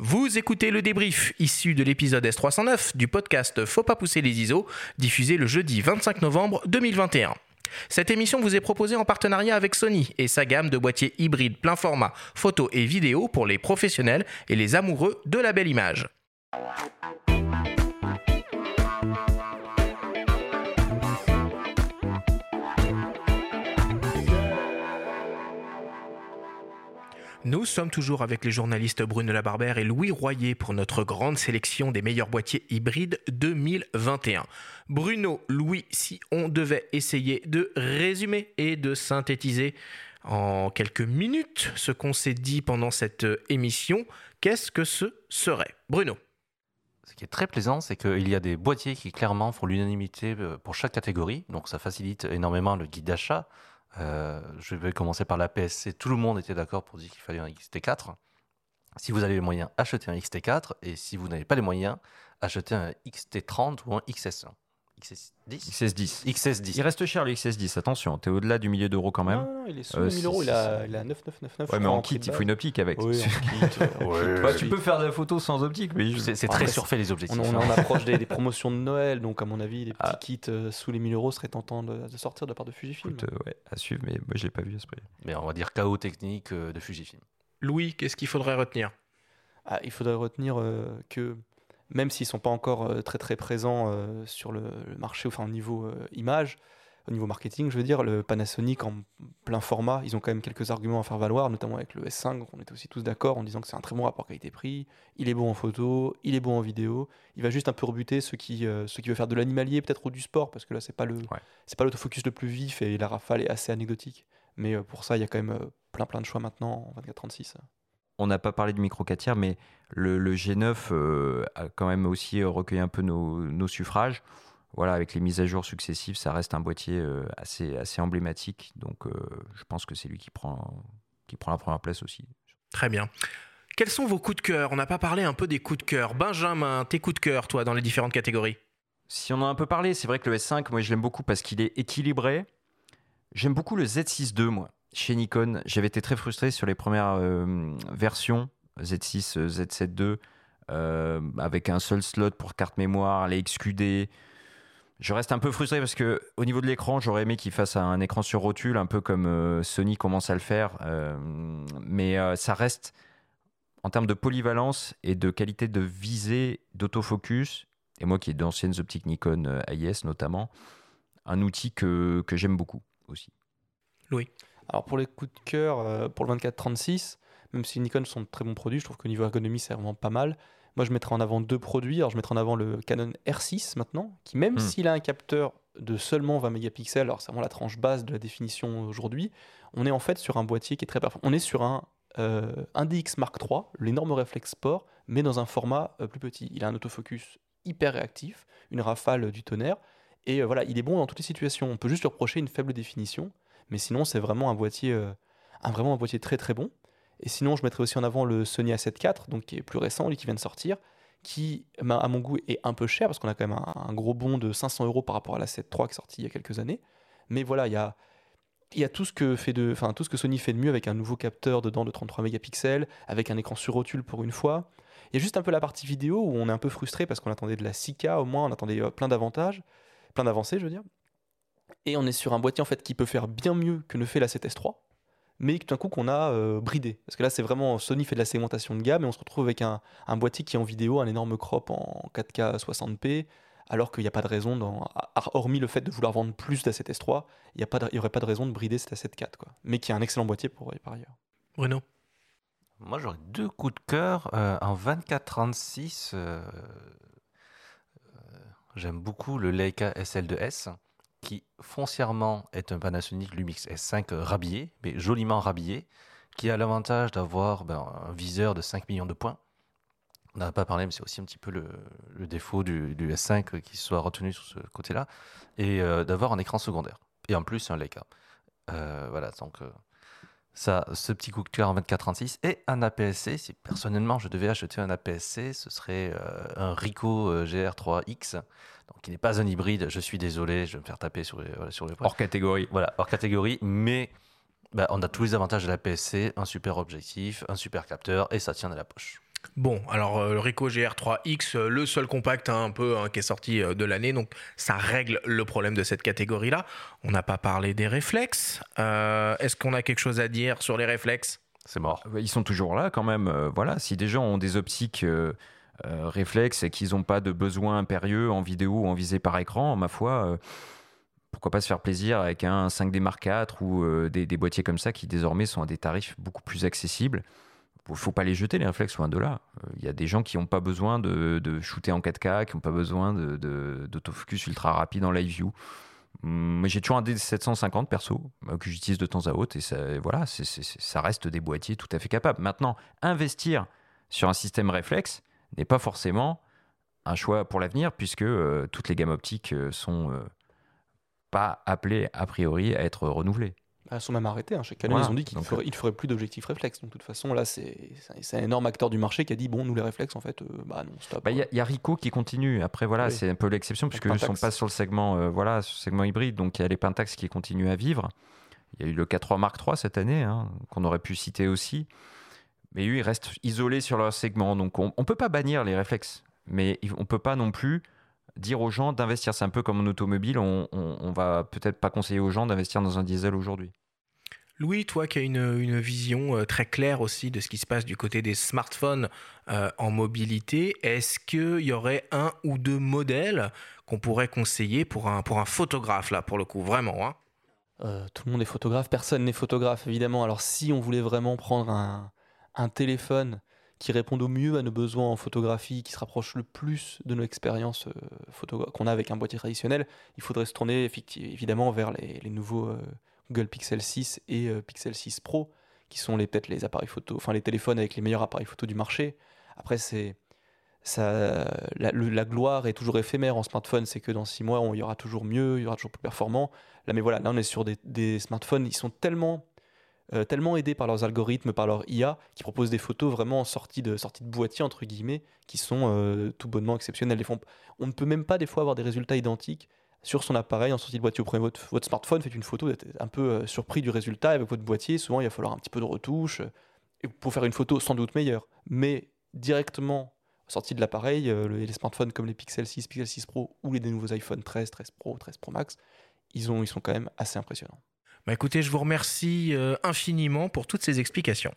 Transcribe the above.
Vous écoutez le débrief issu de l'épisode S309 du podcast Faut pas pousser les ISO, diffusé le jeudi 25 novembre 2021. Cette émission vous est proposée en partenariat avec Sony et sa gamme de boîtiers hybrides plein format, photo et vidéo pour les professionnels et les amoureux de la belle image. Nous sommes toujours avec les journalistes Bruno Labarbère et Louis Royer pour notre grande sélection des meilleurs boîtiers hybrides 2021. Bruno, Louis, si on devait essayer de résumer et de synthétiser en quelques minutes ce qu'on s'est dit pendant cette émission, qu'est-ce que ce serait? Bruno ce qui est très plaisant, c'est qu'il y a des boîtiers qui clairement font l'unanimité euh, pour chaque catégorie, donc ça facilite énormément le guide d'achat. Euh, je vais commencer par la PSC. Tout le monde était d'accord pour dire qu'il fallait un XT4. Si vous avez les moyens, achetez un XT4. Et si vous n'avez pas les moyens, achetez un XT30 ou un XS1. XS10 XS10. XS10. Il reste cher le XS10, attention, t'es au-delà du millier d'euros quand même. Non, non, il est sous Euh, le 1000 euros, il a, il a 9999. Ouais, mais en kit, il faut une optique avec. Oui, en kit. Bah, tu peux faire de la photo sans optique, mais je- C'est très surfait les objectifs. on, on, on approche des, des promotions de Noël, donc à mon avis, les petits Ah. kits euh, sous les 1000 euros seraient tentants de, de sortir de la part de Fujifilm. écoute, euh, ouais, à suivre, mais moi je l'ai pas vu à ce prix. Mais on va dire chaos technique euh, de Fujifilm. Louis, qu'est-ce qu'il faudrait retenir? Ah, il faudrait retenir euh, que même s'ils sont pas encore euh, très très présents euh, sur le, marché, enfin au niveau euh, image, au niveau marketing, je veux dire, le Panasonic en plein format, ils ont quand même quelques arguments à faire valoir, notamment avec le S5. On était aussi tous d'accord en disant que c'est un très bon rapport qualité-prix. Il est bon en photo, il est bon en vidéo. Il va juste un peu rebuter ceux qui, euh, ceux qui veulent faire de l'animalier peut-être ou du sport, parce que là c'est pas le, c'est pas l'autofocus le plus vif et la rafale est assez anecdotique. Mais pour ça, il y a quand même plein plein de choix maintenant en 24-36. On n'a pas parlé de micro 4 tiers, mais le, le G9 euh, a quand même aussi euh, recueilli un peu nos, nos suffrages. Voilà, avec les mises à jour successives, ça reste un boîtier euh, assez, assez emblématique. Donc, euh, je pense que c'est lui qui prend, qui prend la première place aussi. Très bien. Quels sont vos coups de cœur? On n'a pas parlé un peu des coups de cœur. Benjamin, tes coups de cœur, toi, dans les différentes catégories? Si on en a un peu parlé, c'est vrai que le S5, moi je l'aime beaucoup parce qu'il est équilibré. J'aime beaucoup le Z6 II, moi, chez Nikon. J'avais été très frustré sur les premières euh, versions, Z6, euh, Z7 II, avec un seul slot pour carte mémoire, les XQD. Je reste un peu frustré parce que au niveau de l'écran, j'aurais aimé qu'il fasse un écran sur rotule, un peu comme euh, Sony commence à le faire. euh, mais ça reste, en termes de polyvalence et de qualité de visée, d'autofocus, et moi qui ai d'anciennes optiques Nikon AIS notamment, un outil que, que j'aime beaucoup aussi. Alors pour les coups de cœur, euh, pour le 24-36, même si Nikon sont de très bons produits, je trouve qu'au niveau ergonomie c'est vraiment pas mal. Moi je mettrais en avant deux produits. Alors je mettrais en avant le Canon R6 maintenant, qui même Hmm. s'il a un capteur de seulement 20 mégapixels, alors c'est vraiment la tranche basse de la définition aujourd'hui, on est en fait sur un boîtier qui est très performant. On est sur un, euh, un DX Mark III, l'énorme réflexe sport, mais dans un format euh, plus petit. Il a un autofocus hyper réactif, une rafale du tonnerre, et euh, voilà, il est bon dans toutes les situations. On peut juste lui reprocher une faible définition, mais sinon c'est vraiment un boîtier, euh, un, vraiment un boîtier très très bon. Et sinon, je mettrais aussi en avant le Sony A7 IV, donc qui est plus récent, lui qui vient de sortir, qui, ben, à mon goût, est un peu cher parce qu'on a quand même un, gros bond de 500 euros par rapport à la 7 III qui est sorti il y a quelques années. Mais voilà, il y a, y a tout ce que fait de, enfin tout ce que Sony fait de mieux avec un nouveau capteur dedans de 33 mégapixels, avec un écran sur rotule pour une fois. Il y a juste un peu la partie vidéo où on est un peu frustré parce qu'on attendait de la 6K au moins, on attendait euh, plein d'avantages, plein d'avancées, je veux dire. Et on est sur un boîtier en fait qui peut faire bien mieux que ne fait la 7S III mais tout d'un coup qu'on a euh, bridé. Parce que là, c'est vraiment Sony fait de la segmentation de gamme et on se retrouve avec un, un boîtier qui en vidéo, un énorme crop en 4K 60p, alors qu'il n'y a pas de raison, dans, hormis le fait de vouloir vendre plus d'A7S III, il n'y aurait pas de raison de brider cet A7 IV, quoi. mais qui est un excellent boîtier pour par ailleurs. Bruno Moi, j'aurais deux coups de cœur. Euh, en 24-36, euh, euh, j'aime beaucoup le Leica SL2S, qui foncièrement est un Panasonic Lumix S5 rhabillé, mais joliment rhabillé, qui a l'avantage d'avoir ben, un viseur de 5 millions de points. On n'a pas parlé, mais c'est aussi un petit peu le, défaut du, du S5 qui soit retenu sur ce côté-là, et euh, d'avoir un écran secondaire. Et en plus, un Leica. Euh, voilà, donc euh, ça, ce petit coup de cœur en 24-36 et un APS-C. Si personnellement je devais acheter un APS-C, ce serait euh, un Ricoh euh, GR3X, donc qui n'est pas un hybride. Je suis désolé, je vais me faire taper sur les, voilà, sur les. Hors catégorie. Voilà, hors catégorie, mais bah, on a tous les avantages de l'APS-C, un super objectif, un super capteur et ça tient à la poche. Bon, alors le Ricoh GR3X, le seul compact hein, un peu hein, qui est sorti de l'année, donc ça règle le problème de cette catégorie-là. On n'a pas parlé des réflexes. Est-ce qu'on a quelque chose à dire sur les réflexes? C'est mort. Ils sont toujours là quand même. voilà, si des gens ont des optiques réflexes et qu'ils n'ont pas de besoin impérieux en vidéo ou en visée par écran, ma foi pourquoi pas se faire plaisir avec un 5D Mark IV ou euh, des, boîtiers comme ça qui désormais sont à des tarifs beaucoup plus accessibles. Faut pas les jeter les réflexes loin de là. Il y a des gens qui n'ont pas besoin de, shooter en 4K, qui n'ont pas besoin d'autofocus ultra rapide en live view. Hum, mais j'ai toujours un D750 perso euh, que j'utilise de temps à autre et ça, voilà, ça reste des boîtiers tout à fait capables. Maintenant, investir sur un système réflexe n'est pas forcément un choix pour l'avenir puisque euh, toutes les gammes optiques sont pas appelé a priori à être renouvelé. Elles bah, sont même arrêtés. Hein. Chez Canon, ils ont dit qu'ils ne feraient, plus d'objectifs réflexes. Donc, de toute façon, là, c'est un énorme acteur du marché qui a dit bon, nous, les réflexes, en fait, euh, bah non, stop. Bah, il y, a Ricoh qui continue. Après, voilà, c'est un peu l'exception, puisqu'ils ne sont pas sur le segment, euh, voilà, sur le segment hybride. Donc, il y a les Pentax qui continuent à vivre. Il y a eu le K3 Mark III cette année, hein, qu'on aurait pu citer aussi. Mais eux, ils restent isolés sur leur segment. Donc, on ne peut pas bannir les réflexes. Mais on ne peut pas non plus dire aux gens d'investir. C'est un peu comme en automobile, on, on, va peut-être pas conseiller aux gens d'investir dans un diesel aujourd'hui. Louis, toi qui as une, vision euh, très claire aussi de ce qui se passe du côté des smartphones euh, en mobilité, est-ce qu'il y aurait un ou deux modèles qu'on pourrait conseiller pour un, pour un photographe, là, pour le coup, vraiment hein? Euh, Tout le monde est photographe, personne n'est photographe, évidemment. Alors si on voulait vraiment prendre un, un téléphone qui répondent au mieux à nos besoins en photographie, qui se rapprochent le plus de nos expériences euh, qu'on a avec un boîtier traditionnel, il faudrait se tourner évidemment vers les, nouveaux euh, Google Pixel 6 et euh, Pixel 6 Pro, qui sont peut-être les appareils photo, enfin les téléphones avec les meilleurs appareils photo du marché. Après, c'est la, gloire est toujours éphémère en smartphone, c'est que dans six mois, il y aura toujours mieux, il y aura toujours plus performant. Là, mais voilà, là, on est sur des, des smartphones, ils sont tellement euh, tellement aidés par leurs algorithmes, par leur IA, qui proposent des photos vraiment sorties de, sorties de boîtier, entre guillemets, qui sont euh, tout bonnement exceptionnelles. On ne peut même pas des fois avoir des résultats identiques sur son appareil en sortie de boîtier. Vous prenez votre, votre smartphone, faites une photo, vous êtes un peu euh, surpris du résultat avec votre boîtier. Souvent, il va falloir un petit peu de retouche pour faire une photo sans doute meilleure. Mais directement sortie de l'appareil, les smartphones comme les Pixel 6, Pixel 6 Pro ou les nouveaux iPhone 13, 13 Pro, 13 Pro Max, ils, ont, ils sont quand même assez impressionnants. Bah, écoutez, je vous remercie euh, infiniment pour toutes ces explications.